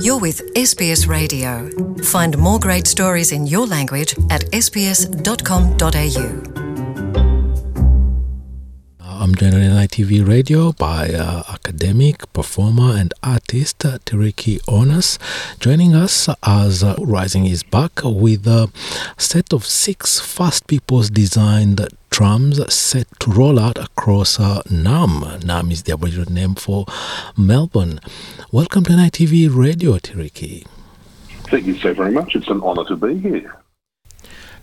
You're with SBS Radio. Find more great stories in your language at sbs.com.au. I'm on NITV Radio by uh, academic, performer, and artist uh, Tiriki Onus, joining us as uh, Rising is back with a set of six First Peoples designed trams set to roll out across uh, Naarm. Naarm is the Aboriginal name for Melbourne. Welcome to NITV Radio, Tiriki. Thank you so very much. It's an honour to be here.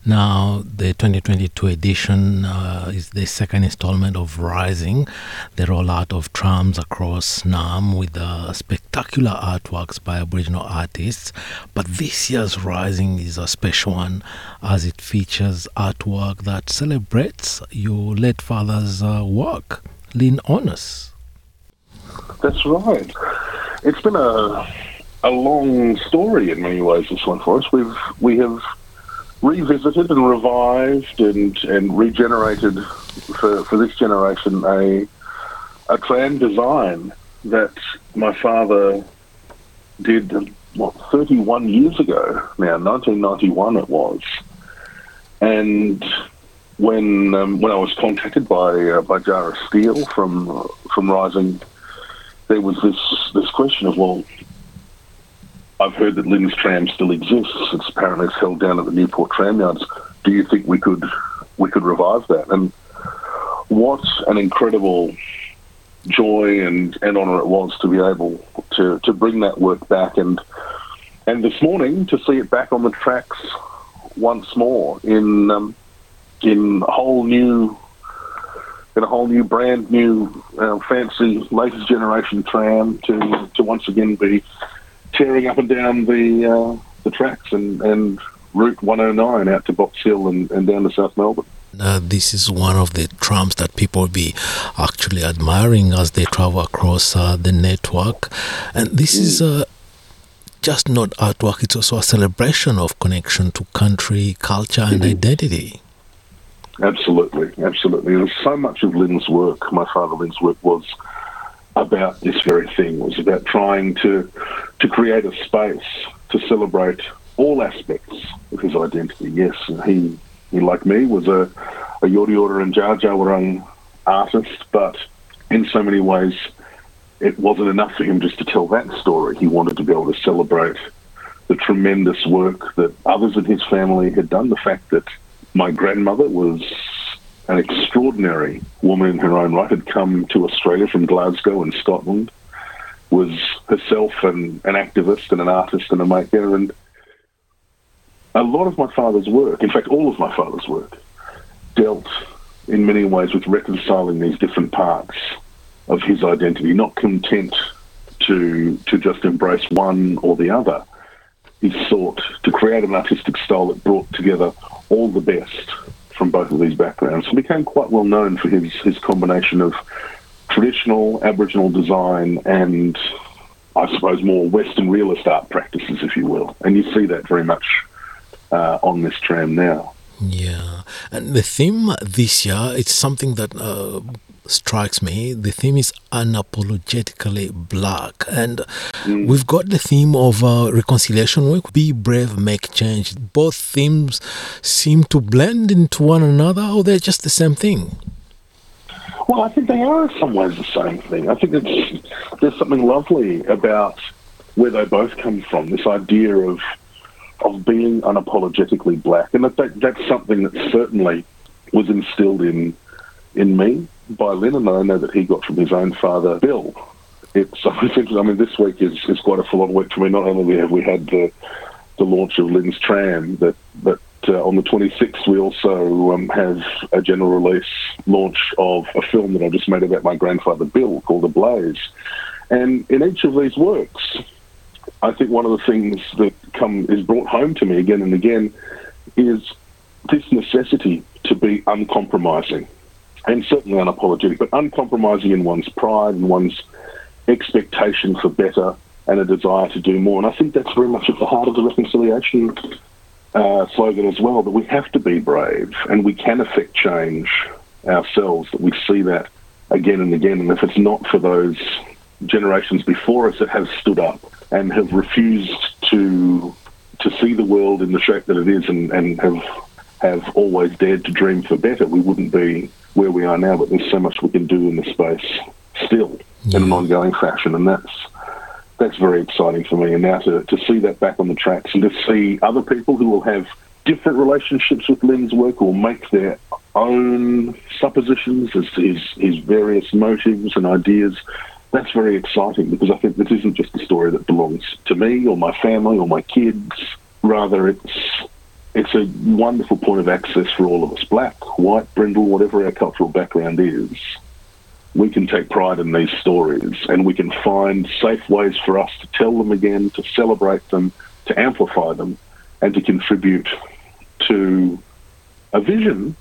Now, the 2022 edition uh, is the second installment of Rising, the rollout of trams across Naarm with uh, spectacular artworks by Aboriginal artists. But this year's Rising is a special one as it features artwork that celebrates your late father's uh, work. Lin Onus. That's right. It's been a a long story in many ways. This one for us. We've we have revisited and revived and, and regenerated for, for this generation a a tram design that my father did what 31 years ago now 1991 it was. And when um, when I was contacted by uh, by Jara Steele from from Rising there was this this question of well I've heard that Lin's tram still exists. It's apparently it's held down at the Newport tram yards. Do you think we could we could revive that? And what an incredible joy and, and honour it was to be able to, to bring that work back and and this morning to see it back on the tracks once more in um, in a whole new in a whole new brand new uh, fancy latest generation tram to to once again be tearing up and down the uh, the tracks and, and Route 109 out to Box Hill and, and down to South Melbourne. Uh, this is one of the trams that people will be actually admiring as they travel across uh, the network. And this mm. is uh, just not artwork, it's also a celebration of connection to country, culture, and mm-hmm. identity. Absolutely, absolutely. There's so much of Lin's work, my father Lin's work, was about this very thing. It was about trying to to create a space to celebrate all aspects of his identity. Yes, he, he like me, was a, a Yorta Yorta and Dja Wurrung artist, but in so many ways, it wasn't enough for him just to tell that story. He wanted to be able to celebrate the tremendous work that others in his family had done. The fact that my grandmother was an extraordinary woman in her own right, had come to Australia from Glasgow in Scotland, was herself an, activist and an artist and a maker. And a lot of my father's work, in fact, all of my father's work, dealt in many ways with reconciling these different parts of his identity, not content to to just embrace one or the other. He sought to create an artistic style that brought together all the best from both of these backgrounds. He became quite well known for his, his combination of traditional Aboriginal design and, I suppose, more Western realist art practices, if you will. And you see that very much uh, on this tram now. Yeah, and the theme this year it's something that uh, strikes me. The theme is unapologetically black, and mm. we've got the theme of uh, reconciliation work. Be brave, make change. Both themes seem to blend into one another, or they're just the same thing. Well, I think they are in some ways the same thing. I think it's, there's something lovely about where they both come from. This idea of of being unapologetically black, and that, that that's something that certainly was instilled in in me by Lin, and I know that he got from his own father, Bill. It's. I mean, this week is, is quite a full-on week for me. Not only have we had the the launch of Lin's Tram, but but uh, on the 26th we also um, have a general release launch of a film that I just made about my grandfather Bill called Ablaze. And in each of these works, I think one of the things that come is brought home to me again and again is this necessity to be uncompromising and certainly unapologetic, but uncompromising in one's pride and one's expectation for better and a desire to do more. And I think that's very much at the heart of the reconciliation uh, slogan as well, that we have to be brave and we can affect change ourselves, that we see that again and again. And if it's not for those generations before us that have stood up and have refused to to see the world in the shape that it is and, and have have always dared to dream for better, we wouldn't be where we are now. But there's so much we can do in this space still yeah. in an ongoing fashion, and that's that's very exciting for me. And now to, to see that back on the tracks and to see other people who will have different relationships with Lin's work or make their own suppositions as to his, his various motives and ideas. That's very exciting because I think this isn't just a story that belongs to me or my family or my kids. Rather, it's it's a wonderful point of access for all of us, black, white, brindle, whatever our cultural background is. We can take pride in these stories and we can find safe ways for us to tell them again, to celebrate them, to amplify them, and to contribute to a vision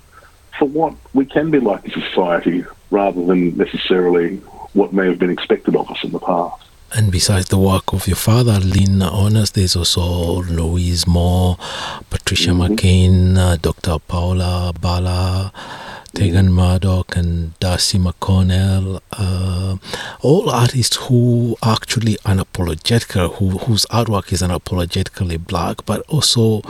for what we can be like as a society rather than necessarily what may have been expected of us in the past. And besides the work of your father, Lin Onus, there's also Louise Moore, Patricia mm-hmm. McCain, uh, Dr. Paola Balla, Tegan Murdoch and Darcy McConnell, uh, all artists who actually unapologetic, who, whose artwork is unapologetically black, but also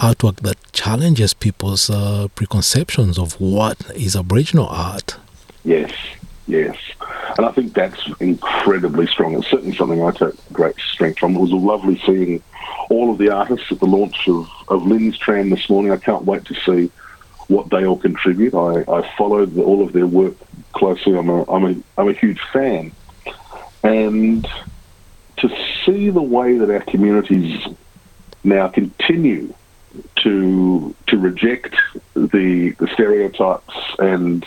artwork that challenges people's uh, preconceptions of what is Aboriginal art. Yes, yes. And I think that's incredibly strong. It's certainly something I took great strength from. It was lovely seeing all of the artists at the launch of, of Lin's Tram this morning. I can't wait to see what they all contribute. I, I followed the, all of their work closely. I'm a, I'm, a, I'm a huge fan. And to see the way that our communities now continue to to reject the, the stereotypes and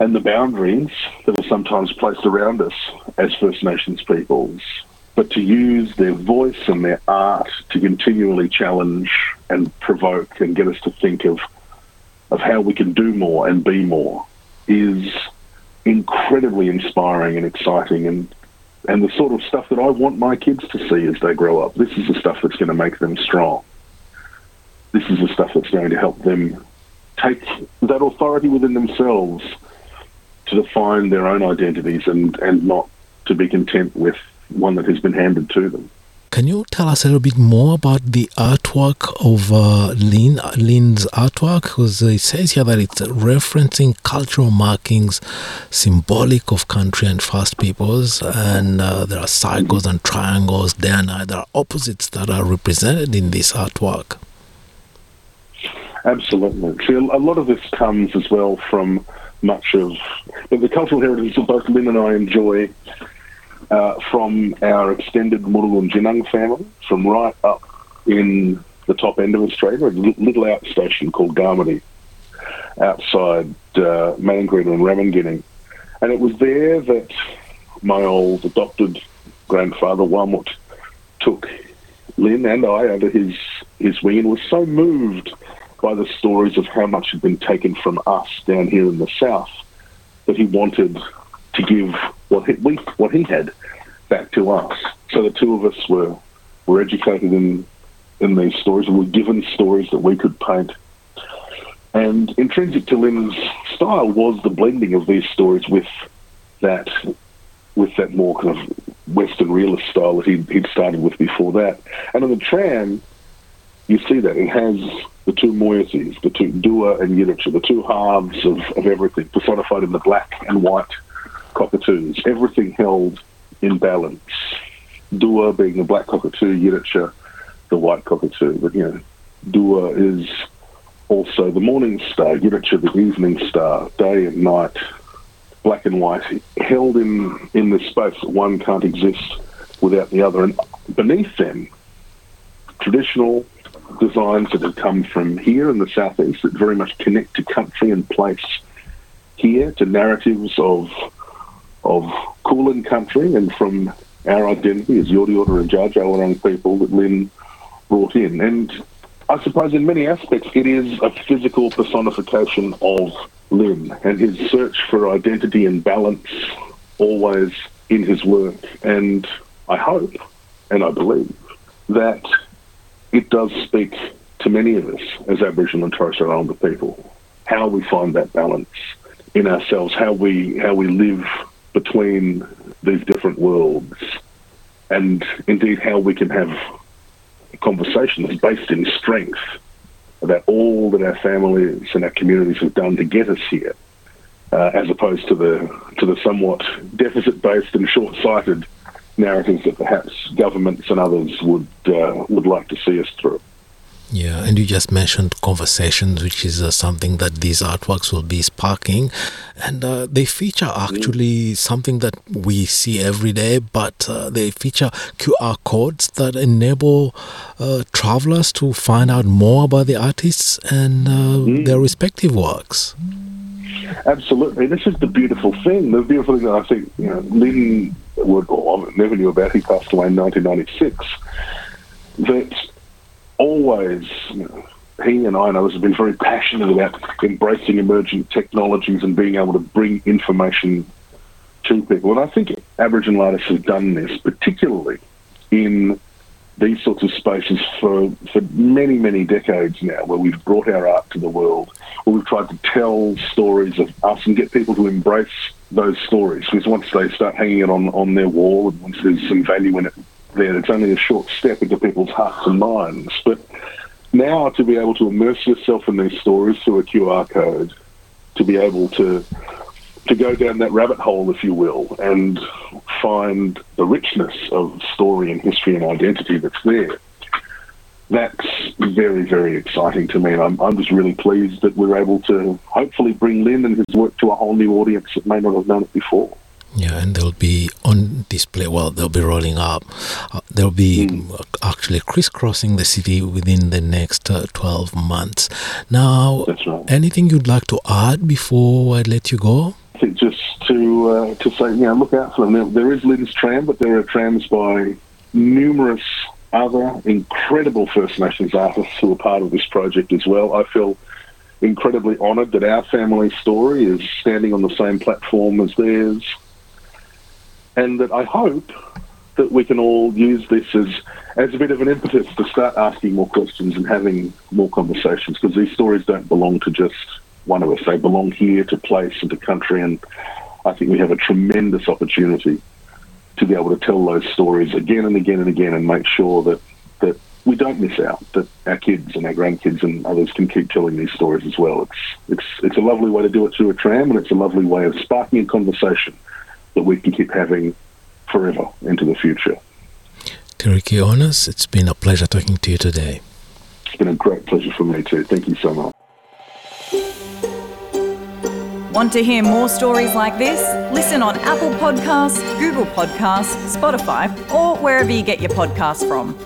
and the boundaries that are sometimes placed around us as First Nations peoples, but to use their voice and their art to continually challenge and provoke and get us to think of of how we can do more and be more is incredibly inspiring and exciting and and the sort of stuff that I want my kids to see as they grow up. This is the stuff that's going to make them strong. This is the stuff that's going to help them take that authority within themselves to define their own identities and, and not to be content with one that has been handed to them. Can you tell us a little bit more about the artwork of uh, Lin, Lin's artwork? Because it says here that it's referencing cultural markings symbolic of country and First Peoples, and uh, there are cycles and triangles, day and. There are opposites that are represented in this artwork. Absolutely. See, a lot of this comes as well from much of the cultural heritage that both Lin and I enjoy uh, from our extended Murugul Jinang family, from right up in the top end of Australia, a little outstation called Garmedi, outside uh, Maningrida and Ramingining. And it was there that my old adopted grandfather, Wamut, took Lin and I under his, his wing and was so moved by the stories of how much had been taken from us down here in the south that he wanted to give what he, we, what he had back to us. So the two of us were were educated in in these stories and were given stories that we could paint. And intrinsic to Lin's style was the blending of these stories with that with that more kind of Western realist style that he'd, he'd started with before that. And on the tram, you see that it has the two moieties, the two Dua and Yirritja, the two halves of, of everything, personified in the black and white cockatoos, everything held in balance. Dua being the black cockatoo, Yirritja the white cockatoo. But, you know, Dua is also the morning star, Yirritja the evening star, day and night, black and white, held in, in this space that one can't exist without the other. And beneath them, traditional designs that have come from here in the southeast that very much connect to country and place here, to narratives of of Kulin country and from our identity as Yorta Yorta and Wurrung people that Lin brought in. And I suppose in many aspects it is a physical personification of Lin and his search for identity and balance always in his work. And I hope and I believe that it does speak to many of us as Aboriginal and Torres Strait Islander people, how we find that balance in ourselves, how we how we live between these different worlds and indeed how we can have conversations based in strength about all that our families and our communities have done to get us here, uh, as opposed to the to the somewhat deficit-based and short-sighted narratives that perhaps governments and others would uh, would like to see us through. Yeah, and you just mentioned conversations, which is uh, something that these artworks will be sparking. And uh, they feature actually something that we see every day, but uh, they feature QR codes that enable uh, travelers to find out more about the artists and mm. their respective works. Absolutely. This is the beautiful thing. The beautiful thing that I think, you know, Lin would, or I never knew about, he passed away in 1996, that always, you know, he and I and others have been very passionate about embracing emerging technologies and being able to bring information to people. And I think Aboriginal artists have done this, particularly in these sorts of spaces for, for many, many decades now, where we've brought our art to the world, where we've tried to tell stories of us and get people to embrace those stories. Because once they start hanging it on, on their wall, and once there's some value in it there. It's only a short step into people's hearts and minds. But now to be able to immerse yourself in these stories through a QR code, to be able to to go down that rabbit hole, if you will, and find the richness of story and history and identity that's there. That's very, very exciting to me. And I'm, I'm just really pleased that we're able to hopefully bring Lin and his work to a whole new audience that may not have known it before. Yeah, and they'll be on display. Well, they'll be rolling up. Uh, they'll be mm. actually crisscrossing the city within the next uh, 12 months. Now, right. anything you'd like to add before I let you go? I think just to uh, to say, know, look out for them. There, there is Lin's Tram, but there are trams by numerous other incredible First Nations artists who are part of this project as well. I feel incredibly honoured that our family story is standing on the same platform as theirs and that I hope that we can all use this as as a bit of an impetus to start asking more questions and having more conversations because these stories don't belong to just one of us. They belong here to place and to country, and I think we have a tremendous opportunity to be able to tell those stories again and again and again, and make sure that that we don't miss out. That our kids and our grandkids and others can keep telling these stories as well. It's it's it's a lovely way to do it through a tram, and it's a lovely way of sparking a conversation that we can keep having forever into the future. Tiriki Onus, it's been a pleasure talking to you today. It's been a great pleasure for me too. Thank you so much. Want to hear more stories like this? Listen on Apple Podcasts, Google Podcasts, Spotify, or wherever you get your podcasts from.